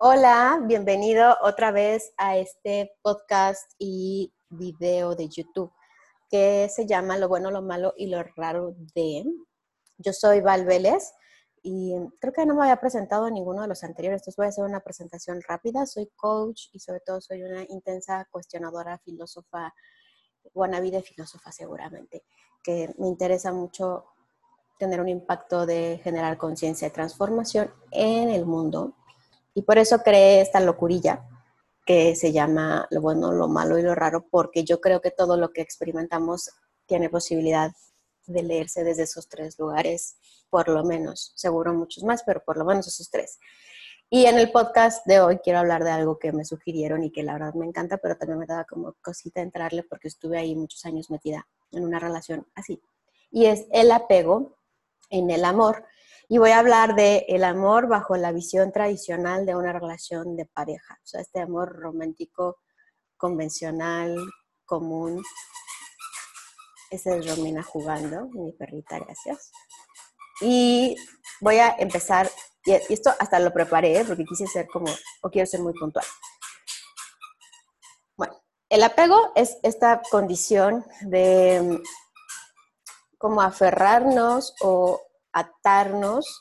Hola, bienvenido otra vez a este podcast y video de YouTube que se llama Lo bueno, lo malo y lo raro de. Yo soy Val Vélez y creo que no me había presentado en ninguno de los anteriores, entonces voy a hacer una presentación rápida. Soy coach y sobre todo soy una intensa cuestionadora, filósofa, buena vida filósofa seguramente, que me interesa mucho tener un impacto de generar conciencia y transformación en el mundo. Y por eso creé esta locurilla que se llama lo bueno, lo malo y lo raro, porque yo creo que todo lo que experimentamos tiene posibilidad de leerse desde esos tres lugares, por lo menos, seguro muchos más, pero por lo menos esos tres. Y en el podcast de hoy quiero hablar de algo que me sugirieron y que la verdad me encanta, pero también me daba como cosita entrarle porque estuve ahí muchos años metida en una relación así. Y es el apego en el amor. Y voy a hablar de el amor bajo la visión tradicional de una relación de pareja. O sea, este amor romántico, convencional, común. Esa es Romina jugando, mi perrita, gracias. Y voy a empezar, y esto hasta lo preparé porque quise ser como, o quiero ser muy puntual. Bueno, el apego es esta condición de como aferrarnos o atarnos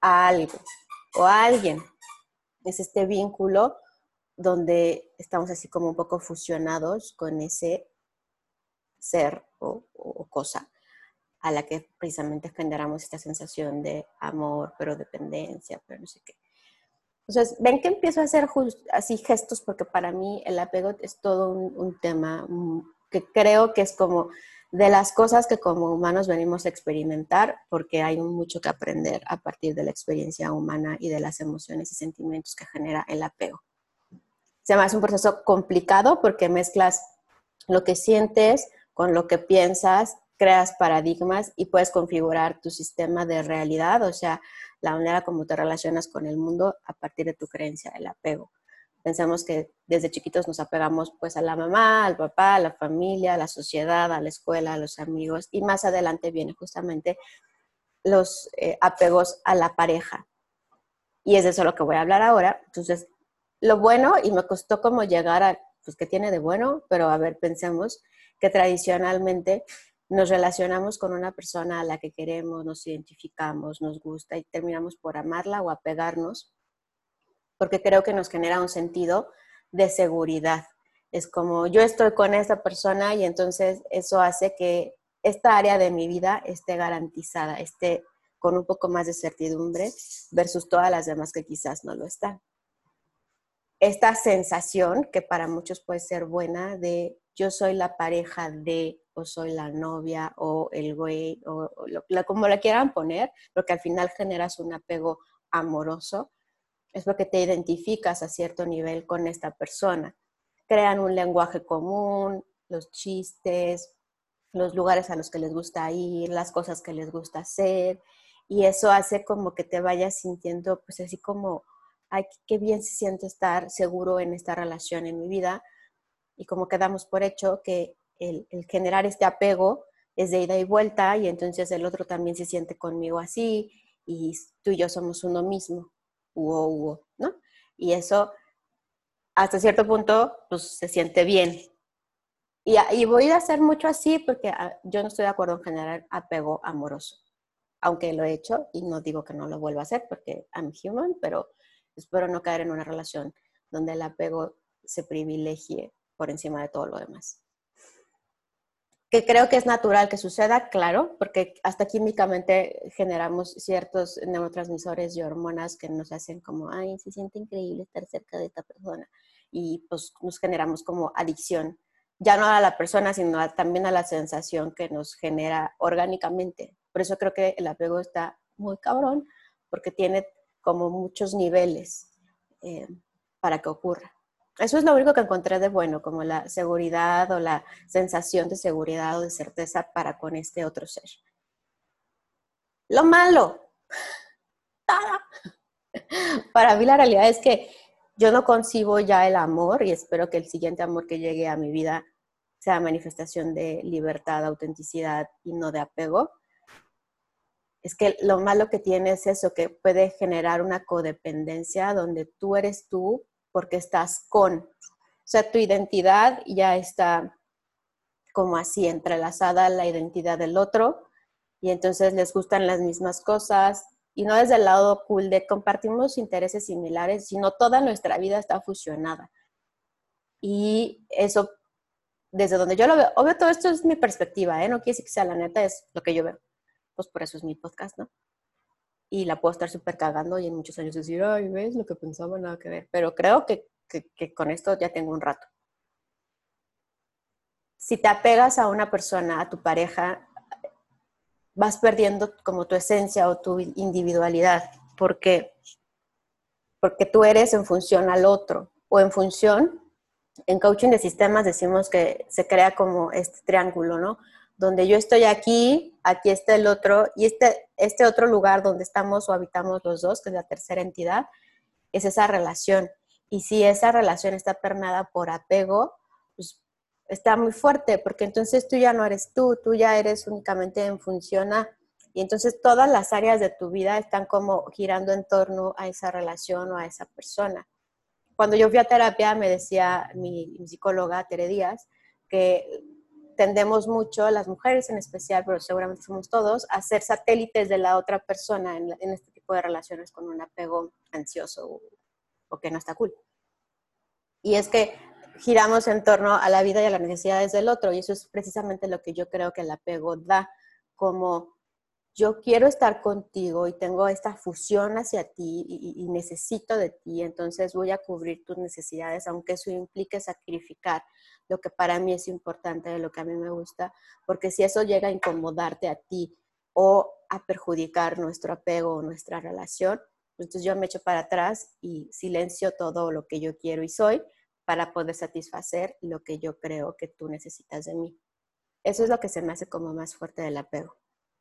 a algo o a alguien. Es este vínculo donde estamos así como un poco fusionados con ese ser o, cosa a la que precisamente generamos esta sensación de amor, pero dependencia, pero no sé qué. Entonces, ven que empiezo a hacer así gestos porque para mí el apego es todo un tema que creo que es como de las cosas que como humanos venimos a experimentar, porque hay mucho que aprender a partir de la experiencia humana y de las emociones y sentimientos que genera el apego. Se llama, es un proceso complicado porque mezclas lo que sientes con lo que piensas, creas paradigmas y puedes configurar tu sistema de realidad, o sea, la manera como te relacionas con el mundo a partir de tu creencia, el apego. Pensamos que desde chiquitos nos apegamos pues a la mamá, al papá, a la familia, a la sociedad, a la escuela, a los amigos y más adelante viene justamente los eh, apegos a la pareja. Y es de eso lo que voy a hablar ahora. Entonces, lo bueno, y me costó como llegar a, pues, ¿qué tiene de bueno? Pero a ver, pensemos que tradicionalmente nos relacionamos con una persona a la que queremos, nos identificamos, nos gusta y terminamos por amarla o apegarnos porque creo que nos genera un sentido de seguridad. Es como yo estoy con esta persona y entonces eso hace que esta área de mi vida esté garantizada, esté con un poco más de certidumbre versus todas las demás que quizás no lo están. Esta sensación que para muchos puede ser buena de yo soy la pareja de o soy la novia o el güey o, como la quieran poner, porque al final generas un apego amoroso es porque te identificas a cierto nivel con esta persona. Crean un lenguaje común, los chistes, los lugares a los que les gusta ir, las cosas que les gusta hacer, y eso hace como que te vayas sintiendo, pues así como, ay, qué bien se siente estar seguro en esta relación en mi vida, y como quedamos por hecho que el, el generar este apego es de ida y vuelta, y entonces el otro también se siente conmigo así, y tú y yo somos uno mismo hubo, ¿no? Y eso hasta cierto punto pues se siente bien. Y, y, voy a hacer mucho así porque ah, yo no estoy de acuerdo en generar apego amoroso, aunque lo he hecho y no digo que no lo vuelva a hacer porque I'm human, pero espero no caer en una relación donde el apego se privilegie por encima de todo lo demás creo que es natural que suceda, claro, porque hasta químicamente generamos ciertos neurotransmisores y hormonas que nos hacen como, ay, se siente increíble estar cerca de esta persona. Y pues nos generamos como adicción, ya no a la persona, sino también a la sensación que nos genera orgánicamente. Por eso creo que el apego está muy cabrón, porque tiene como muchos niveles eh, para que ocurra. Eso es lo único que encontré de bueno, como la seguridad o la sensación de seguridad o de certeza para con este otro ser. Lo malo, Para mí la realidad es que yo no concibo ya el amor y espero que el siguiente amor que llegue a mi vida sea manifestación de libertad, autenticidad y no de apego. es que lo malo que tiene es eso, que puede generar una codependencia donde tú eres tú porque estás con. O sea, tu identidad ya está como así entrelazada a la identidad del otro y entonces les gustan las mismas cosas y no desde el lado cool de compartimos intereses similares, sino toda nuestra vida está fusionada. Y eso, desde donde yo lo veo, obvio todo esto es mi perspectiva, ¿eh? no quiere decir que sea la neta, es lo que yo veo pues por eso es mi podcast, ¿no? Y la puedo estar súper cagando y en muchos años decir, ay, ves lo que pensaba, nada que ver. Pero creo que, que, con esto ya tengo un rato. Si te apegas a una persona, a tu pareja, vas perdiendo como tu esencia o tu individualidad, porque porque tú eres en función al otro o en función en coaching de sistemas decimos que se crea como este triángulo, ¿no? donde yo estoy aquí, aquí está el otro, y este, este otro lugar donde estamos o habitamos los dos, que es la tercera entidad, es esa relación. Y si esa relación está permeada por apego, pues está muy fuerte, porque entonces tú ya no eres tú, tú ya eres únicamente en función a, y entonces todas las áreas de tu vida están como girando en torno a esa relación o a esa persona. Cuando yo fui a terapia, me decía mi, psicóloga, Tere Díaz, que tendemos mucho, las mujeres en especial, pero seguramente somos todos, a ser satélites de la otra persona en, este tipo de relaciones con un apego ansioso o, que no está cool. Y es que giramos en torno a la vida y a las necesidades del otro, y eso es precisamente lo que yo creo que el apego da, como yo quiero estar contigo y tengo esta fusión hacia ti y, necesito de ti, entonces voy a cubrir tus necesidades, aunque eso implique sacrificar lo que para mí es importante, de lo que a mí me gusta, porque si eso llega a incomodarte a ti o a perjudicar nuestro apego o nuestra relación, entonces yo me echo para atrás y silencio todo lo que yo quiero y soy para poder satisfacer lo que yo creo que tú necesitas de mí. Eso es lo que se me hace como más fuerte del apego,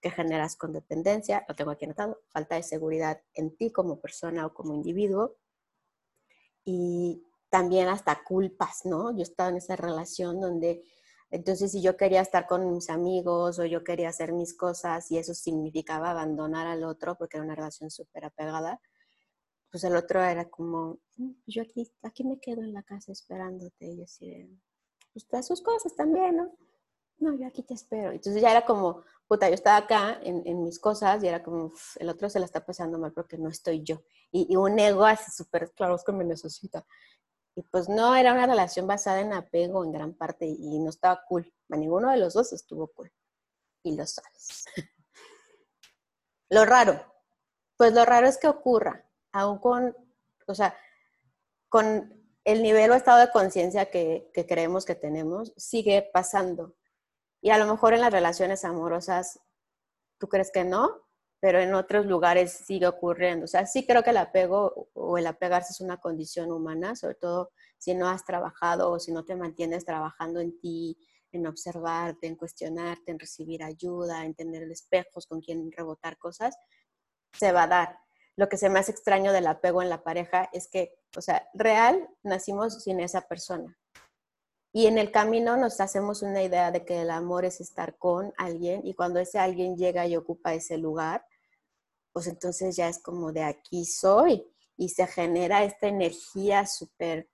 que generas con dependencia, lo tengo aquí anotado, falta de seguridad en ti como persona o como individuo y también hasta culpas, ¿no? Yo estaba en esa relación donde, entonces si yo quería estar con mis amigos o yo quería hacer mis cosas y eso significaba abandonar al otro porque era una relación súper apegada, pues el otro era como, mm, pues yo aquí, aquí me quedo en la casa esperándote y así pues todas sus cosas también, ¿no? No, yo aquí te espero. Entonces ya era como, puta, yo estaba acá en, mis cosas y era como, el otro se la está pasando mal porque no estoy yo. Y, y un ego así súper claro, es que me necesita. Y pues no, era una relación basada en apego en gran parte y no estaba cool. A ninguno de los dos estuvo cool. Y lo sabes. lo raro. Pues lo raro es que ocurra, aún con, o sea, con el nivel o estado de conciencia que creemos que tenemos, sigue pasando. Y a lo mejor en las relaciones amorosas, tú crees que no, pero en otros lugares sigue ocurriendo. O sea, sí creo que el apego o el apegarse es una condición humana, sobre todo si no has trabajado o si no te mantienes trabajando en ti, en observarte, en cuestionarte, en recibir ayuda, en tener espejos con quien rebotar cosas, se va a dar. Lo que se me hace extraño del apego en la pareja es que, o sea, real, nacimos sin esa persona. Y en el camino nos hacemos una idea de que el amor es estar con alguien y cuando ese alguien llega y ocupa ese lugar, pues entonces ya es como de aquí soy y se genera esta energía súper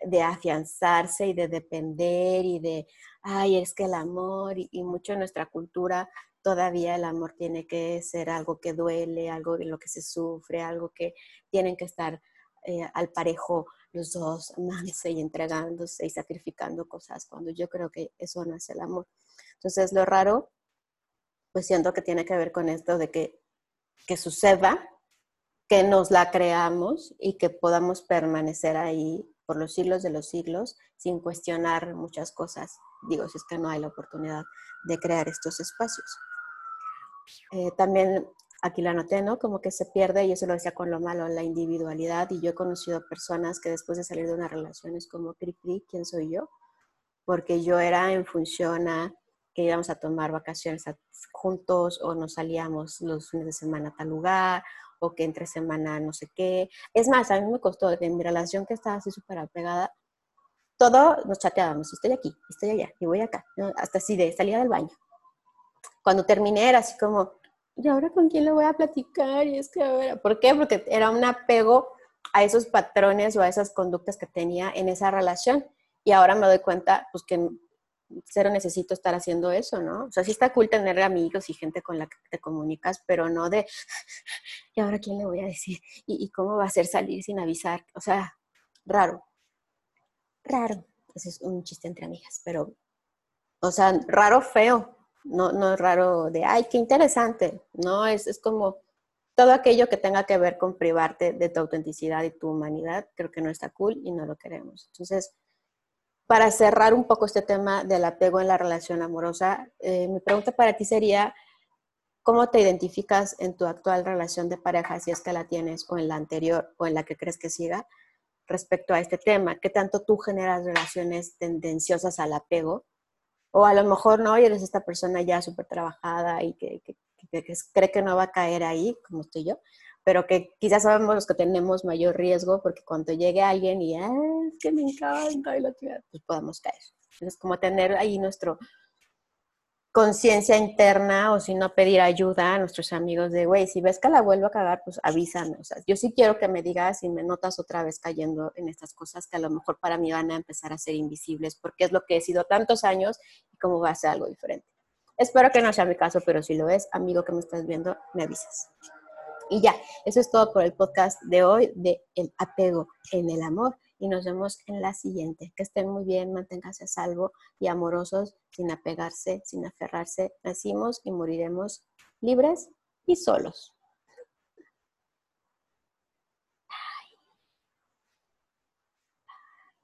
de afianzarse y de depender y de, ay, es que el amor y, mucho en nuestra cultura todavía el amor tiene que ser algo que duele, algo de lo que se sufre, algo que tienen que estar eh, al parejo los dos amándose y entregándose y sacrificando cosas, cuando yo creo que eso no es el amor. Entonces, lo raro, pues siento que tiene que ver con esto de que, que suceda, que nos la creamos y que podamos permanecer ahí por los siglos de los siglos sin cuestionar muchas cosas. Digo, si es que no hay la oportunidad de crear estos espacios. Eh, también aquí la noté, ¿no? Como que se pierde, y eso lo decía con lo malo, la individualidad. Y yo he conocido personas que después de salir de una relación es como, cri, cri, ¿quién soy yo? Porque yo era en función a que íbamos a tomar vacaciones juntos o nos salíamos los fines de semana a tal lugar o que entre semana no sé qué. Es más, a mí me costó, en mi relación que estaba así súper apegada, todo nos chateábamos, estoy aquí, estoy allá, y voy acá, hasta así de salida del baño. Cuando terminé era así como, ¿y ahora con quién le voy a platicar? Y es que ahora, ¿por qué? Porque era un apego a esos patrones o a esas conductas que tenía en esa relación. Y ahora me doy cuenta, pues que cero necesito estar haciendo eso, ¿no? O sea, sí está cool tener amigos y gente con la que te comunicas, pero no de, ¿y ahora quién le voy a decir? ¿Y, cómo va a ser salir sin avisar? O sea, raro. Raro. Ese es un chiste entre amigas, pero, o sea, raro feo. No, no es raro de, ay, qué interesante. No, es, es como todo aquello que tenga que ver con privarte de tu autenticidad y tu humanidad, creo que no está cool y no lo queremos. Entonces, para cerrar un poco este tema del apego en la relación amorosa, eh, mi pregunta para ti sería, ¿cómo te identificas en tu actual relación de pareja, si es que la tienes, o en la anterior, o en la que crees que siga, respecto a este tema? ¿Qué tanto tú generas relaciones tendenciosas al apego? O a lo mejor no, y eres esta persona ya súper trabajada y que, que, cree que no va a caer ahí, como estoy yo, pero que quizás sabemos los que tenemos mayor riesgo porque cuando llegue alguien y ah, es que me encanta y la pues podamos caer. Entonces, como tener ahí nuestro conciencia interna o si no pedir ayuda a nuestros amigos de, güey, si ves que la vuelvo a cagar, pues avísame. O sea, yo sí quiero que me digas si me notas otra vez cayendo en estas cosas que a lo mejor para mí van a empezar a ser invisibles porque es lo que he sido tantos años y cómo va a ser algo diferente. Espero que no sea mi caso, pero si lo es, amigo que me estás viendo, me avisas. Y ya, eso es todo por el podcast de hoy de El apego en el amor y nos vemos en la siguiente. Que estén muy bien, manténganse a salvo y amorosos, sin apegarse, sin aferrarse. Nacimos y moriremos libres y solos.